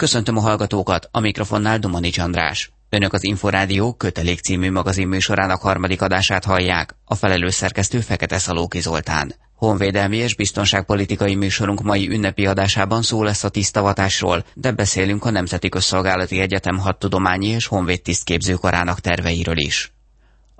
Köszöntöm a hallgatókat, a mikrofonnál Domanics András. Önök az Inforádió kötelék című magazin műsorának harmadik adását hallják, a felelős szerkesztő Fekete Szalóki Zoltán. Honvédelmi és biztonságpolitikai műsorunk mai ünnepi adásában szó lesz a tisztavatásról, de beszélünk a Nemzeti Közszolgálati Egyetem hadtudományi és honvéd tisztképzőkarának terveiről is.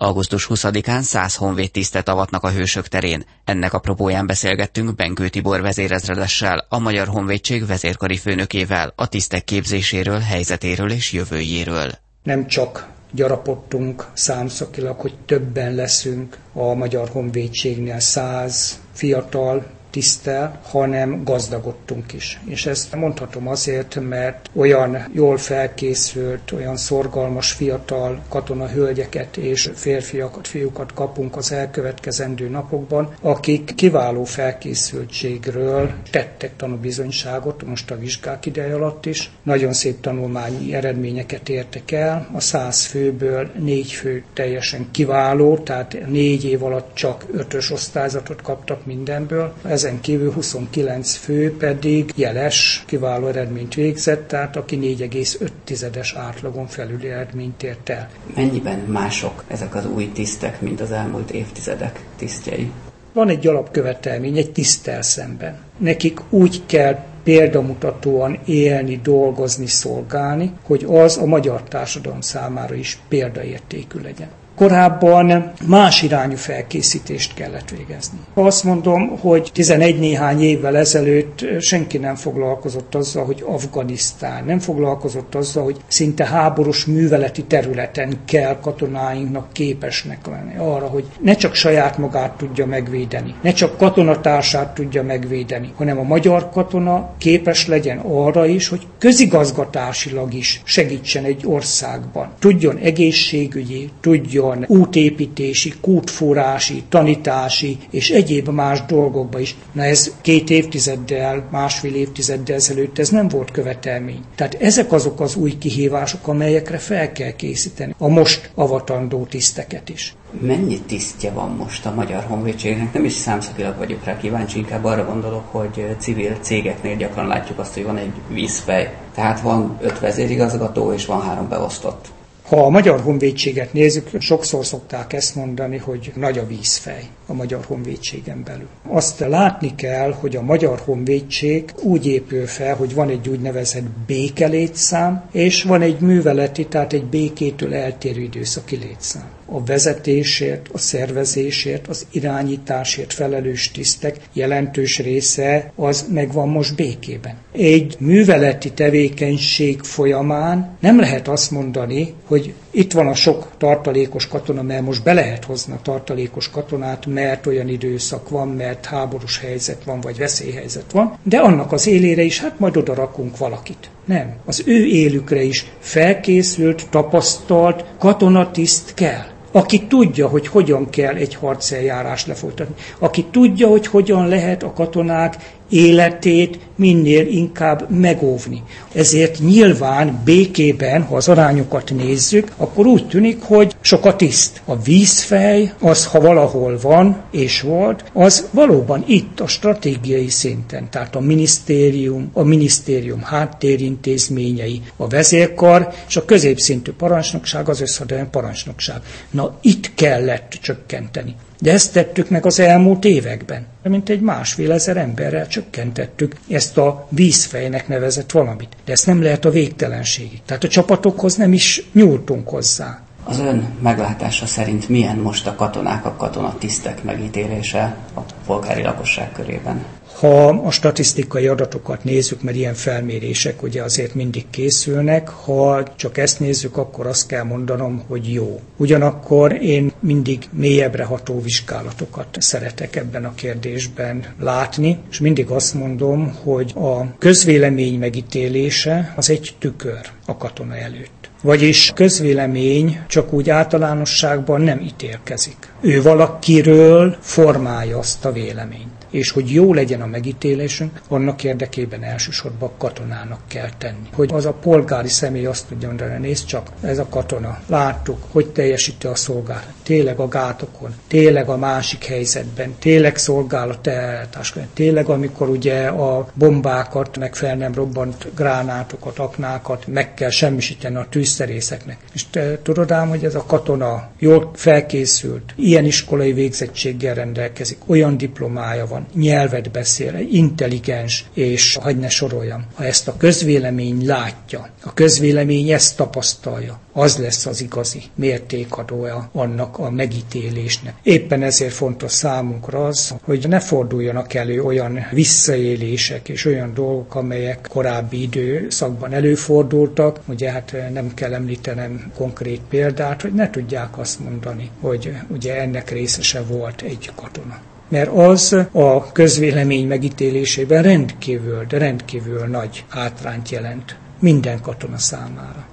Augusztus 20-án 100 honvéd tisztet avatnak a Hősök terén. Ennek apropóján beszélgettünk Benkő Tibor vezérezredessel, a Magyar Honvédség vezérkari főnökével, a tisztek képzéséről, helyzetéről és jövőjéről. Nem csak gyarapodtunk számszakilag, hogy többen leszünk a Magyar Honvédségnél száz fiatal, tisztel, hanem gazdagodtunk is. És ezt mondhatom azért, mert olyan jól felkészült, olyan szorgalmas fiatal katona hölgyeket és férfiakat, fiúkat kapunk az elkövetkezendő napokban, akik kiváló felkészültségről tettek tanúbizonyságot most a vizsgák ideje alatt is. Nagyon szép tanulmányi eredményeket értek el. A száz főből négy fő teljesen kiváló, tehát négy év alatt csak ötös osztályzatot kaptak mindenből. Ez ezen kívül 29 fő pedig jeles, kiváló eredményt végzett, tehát aki 4,5-es átlagon felüli eredményt ért el. Mennyiben mások ezek az új tisztek, mint az elmúlt évtizedek tisztjei? Van egy alapkövetelmény, egy tisztel szemben. Nekik úgy kell példamutatóan élni, dolgozni, szolgálni, hogy az a magyar társadalom számára is példaértékű legyen. Korábban más irányú felkészítést kellett végezni. Azt mondom, hogy 11 néhány évvel ezelőtt senki nem foglalkozott azzal, hogy Afganisztán, nem foglalkozott azzal, hogy szinte háborús műveleti területen kell katonáinknak képesnek lenni arra, hogy ne csak saját magát tudja megvédeni, ne csak katonatársát tudja megvédeni, hanem a magyar katona képes legyen arra is, hogy közigazgatásilag is segítsen egy országban. Tudjon egészségügyi, tudjon van útépítési, kútfúrási, tanítási és egyéb más dolgokba is. Na ez két évtizeddel, másfél évtizeddel ezelőtt ez nem volt követelmény. Tehát ezek azok az új kihívások, amelyekre fel kell készíteni a most avatandó tiszteket is. Mennyi tisztje van most a Magyar Honvédségnek? Nem is számszakilag vagyok rá kíváncsi, inkább arra gondolok, hogy civil cégeknél gyakran látjuk azt, hogy van egy vízfej. Tehát van öt vezérigazgató és van három beosztott. Ha a Magyar Honvédséget nézzük, sokszor szokták ezt mondani, hogy nagy a vízfej a Magyar Honvédségen belül. Azt látni kell, hogy a Magyar Honvédség úgy épül fel, hogy van egy úgynevezett békelétszám, és van egy műveleti, tehát egy békétől eltérő időszaki létszám a vezetésért, a szervezésért, az irányításért felelős tisztek jelentős része az megvan most békében. Egy műveleti tevékenység folyamán nem lehet azt mondani, hogy itt van a sok tartalékos katona, mert most be lehet hozni a tartalékos katonát, mert olyan időszak van, mert háborús helyzet van, vagy veszélyhelyzet van, de annak az élére is, hát majd oda rakunk valakit. Nem. Az ő élükre is felkészült, tapasztalt katonatiszt kell aki tudja, hogy hogyan kell egy harceljárást lefolytatni, aki tudja, hogy hogyan lehet a katonák életét minél inkább megóvni. Ezért nyilván békében, ha az arányokat nézzük, akkor úgy tűnik, hogy sok a tiszt. A vízfej, az ha valahol van és volt, az valóban itt a stratégiai szinten, tehát a minisztérium, a minisztérium háttérintézményei, a vezérkar és a középszintű parancsnokság, az összhadelmi parancsnokság. Na itt kellett csökkenteni. De ezt tettük meg az elmúlt években. Mint egy másfél ezer emberrel csökkentettük ezt a vízfejnek nevezett valamit. De ezt nem lehet a végtelenségig. Tehát a csapatokhoz nem is nyúltunk hozzá. Az ön meglátása szerint milyen most a katonák, a katonatisztek megítélése a polgári lakosság körében? Ha a statisztikai adatokat nézzük, mert ilyen felmérések ugye azért mindig készülnek, ha csak ezt nézzük, akkor azt kell mondanom, hogy jó. Ugyanakkor én mindig mélyebbre ható vizsgálatokat szeretek ebben a kérdésben látni, és mindig azt mondom, hogy a közvélemény megítélése az egy tükör a katona előtt. Vagyis közvélemény csak úgy általánosságban nem ítélkezik. Ő valakiről formálja azt a véleményt. És hogy jó legyen a megítélésünk, annak érdekében elsősorban katonának kell tenni. Hogy az a polgári személy azt tudja mondani, nézd csak, ez a katona, láttuk, hogy teljesíti a szolgálat, tényleg a gátokon, tényleg a másik helyzetben, tényleg szolgál a tehetásban, tényleg amikor ugye a bombákat, meg fel nem robbant gránátokat, aknákat meg kell semmisíteni a tűzszerészeknek. És te tudod ám, hogy ez a katona jól felkészült, ilyen iskolai végzettséggel rendelkezik, olyan diplomája van, nyelvet beszél, intelligens, és hagy ne soroljam. Ha ezt a közvélemény látja, a közvélemény ezt tapasztalja, az lesz az igazi mértékadója annak a megítélésnek. Éppen ezért fontos számunkra az, hogy ne forduljanak elő olyan visszaélések és olyan dolgok, amelyek korábbi időszakban előfordultak. Ugye hát nem kell említenem konkrét példát, hogy ne tudják azt mondani, hogy ugye ennek részese volt egy katona mert az a közvélemény megítélésében rendkívül, de rendkívül nagy hátrányt jelent minden katona számára.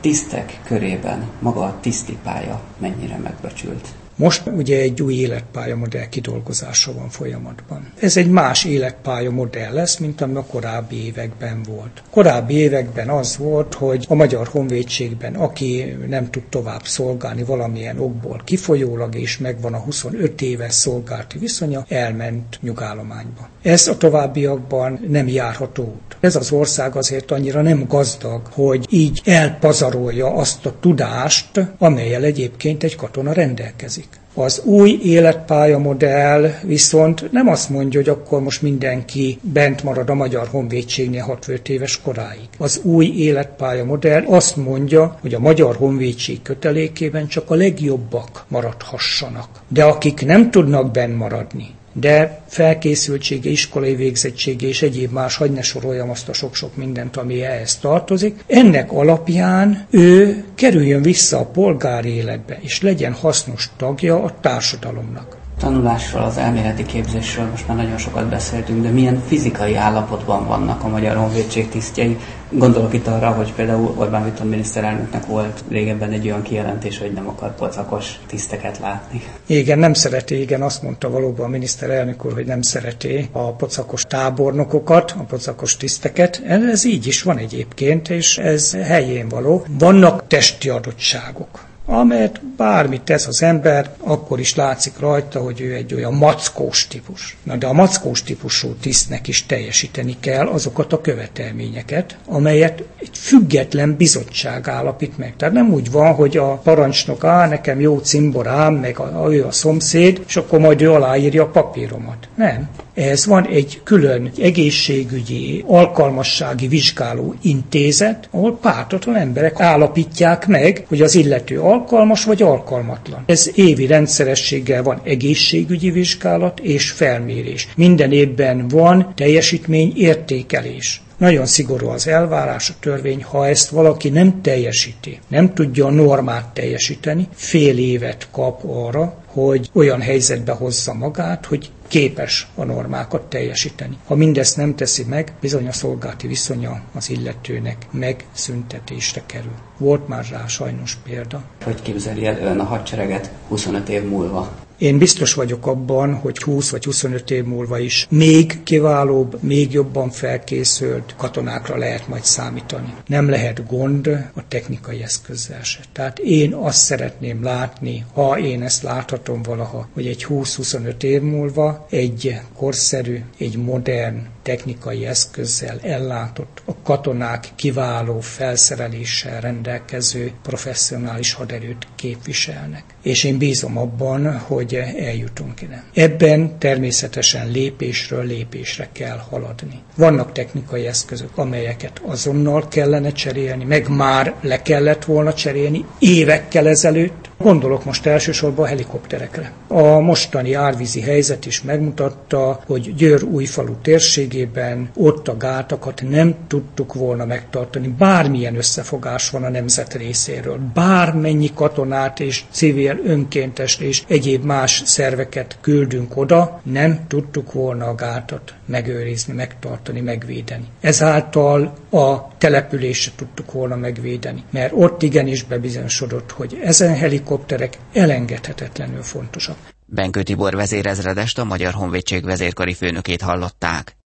Tisztek körében maga a tisztipálya mennyire megbecsült? Most ugye egy új életpályamodell kidolgozása van folyamatban. Ez egy más életpályamodell lesz, mint ami a korábbi években volt. Korábbi években az volt, hogy a Magyar Honvédségben, aki nem tud tovább szolgálni valamilyen okból kifolyólag, és megvan a 25 éves szolgálti viszonya, elment nyugállományba. Ez a továbbiakban nem járható út. Ez az ország azért annyira nem gazdag, hogy így elpazarolja azt a tudást, amelyel egyébként egy katona rendelkezik. Az új életpályamodell viszont nem azt mondja, hogy akkor most mindenki bent marad a Magyar Honvédségnél 65 éves koráig. Az új életpályamodell azt mondja, hogy a Magyar Honvédség kötelékében csak a legjobbak maradhassanak. De akik nem tudnak bent maradni, de felkészültsége, iskolai végzettsége és egyéb más, hagyj ne soroljam azt a sok-sok mindent, ami ehhez tartozik. Ennek alapján ő kerüljön vissza a polgári életbe, és legyen hasznos tagja a társadalomnak tanulásról, az elméleti képzésről most már nagyon sokat beszéltünk, de milyen fizikai állapotban vannak a Magyar Honvédség tisztjei? Gondolok itt arra, hogy például Orbán Viktor miniszterelnöknek volt régebben egy olyan kijelentés, hogy nem akar pocakos tiszteket látni. Igen, nem szereti, igen, azt mondta valóban a miniszterelnök úr, hogy nem szereti a pocakos tábornokokat, a pocakos tiszteket. Ez így is van egyébként, és ez helyén való. Vannak testi adottságok amelyet bármit tesz az ember, akkor is látszik rajta, hogy ő egy olyan mackós típus. Na de a mackós típusú tisztnek is teljesíteni kell azokat a követelményeket, amelyet egy független bizottság állapít meg. Tehát nem úgy van, hogy a parancsnok, á, nekem jó cimborám, meg a, a, ő a szomszéd, és akkor majd ő aláírja a papíromat. Nem. Ez van egy külön egészségügyi, alkalmassági vizsgáló intézet, ahol pártatlan emberek állapítják meg, hogy az illető alkalmas vagy alkalmatlan. Ez évi rendszerességgel van egészségügyi vizsgálat és felmérés. Minden évben van teljesítmény értékelés. Nagyon szigorú az elvárás, a törvény, ha ezt valaki nem teljesíti, nem tudja a normát teljesíteni, fél évet kap arra, hogy olyan helyzetbe hozza magát, hogy képes a normákat teljesíteni. Ha mindezt nem teszi meg, bizony a szolgálti viszonya az illetőnek megszüntetésre kerül. Volt már rá sajnos példa. Hogy képzeli el ön a hadsereget 25 év múlva? Én biztos vagyok abban, hogy 20 vagy 25 év múlva is még kiválóbb, még jobban felkészült katonákra lehet majd számítani. Nem lehet gond a technikai eszközzel se. Tehát én azt szeretném látni, ha én ezt láthatom valaha, hogy egy 20-25 év múlva egy korszerű, egy modern technikai eszközzel ellátott, a katonák kiváló felszereléssel rendelkező professzionális haderőt képviselnek. És én bízom abban, hogy eljutunk ide. Ebben természetesen lépésről lépésre kell haladni. Vannak technikai eszközök, amelyeket azonnal kellene cserélni, meg már le kellett volna cserélni évekkel ezelőtt, Gondolok most elsősorban a helikopterekre. A mostani árvízi helyzet is megmutatta, hogy Győr újfalu térségében ott a gátakat nem tudtuk volna megtartani. Bármilyen összefogás van a nemzet részéről. Bármennyi katonát és civil önkéntes és egyéb más szerveket küldünk oda, nem tudtuk volna a gátat megőrizni, megtartani, megvédeni. Ezáltal a településre tudtuk volna megvédeni, mert ott igenis bebizonyosodott, hogy ezen helikopterek elengedhetetlenül fontosak. Benkő Tibor vezérezredest a Magyar Honvédség vezérkari főnökét hallották.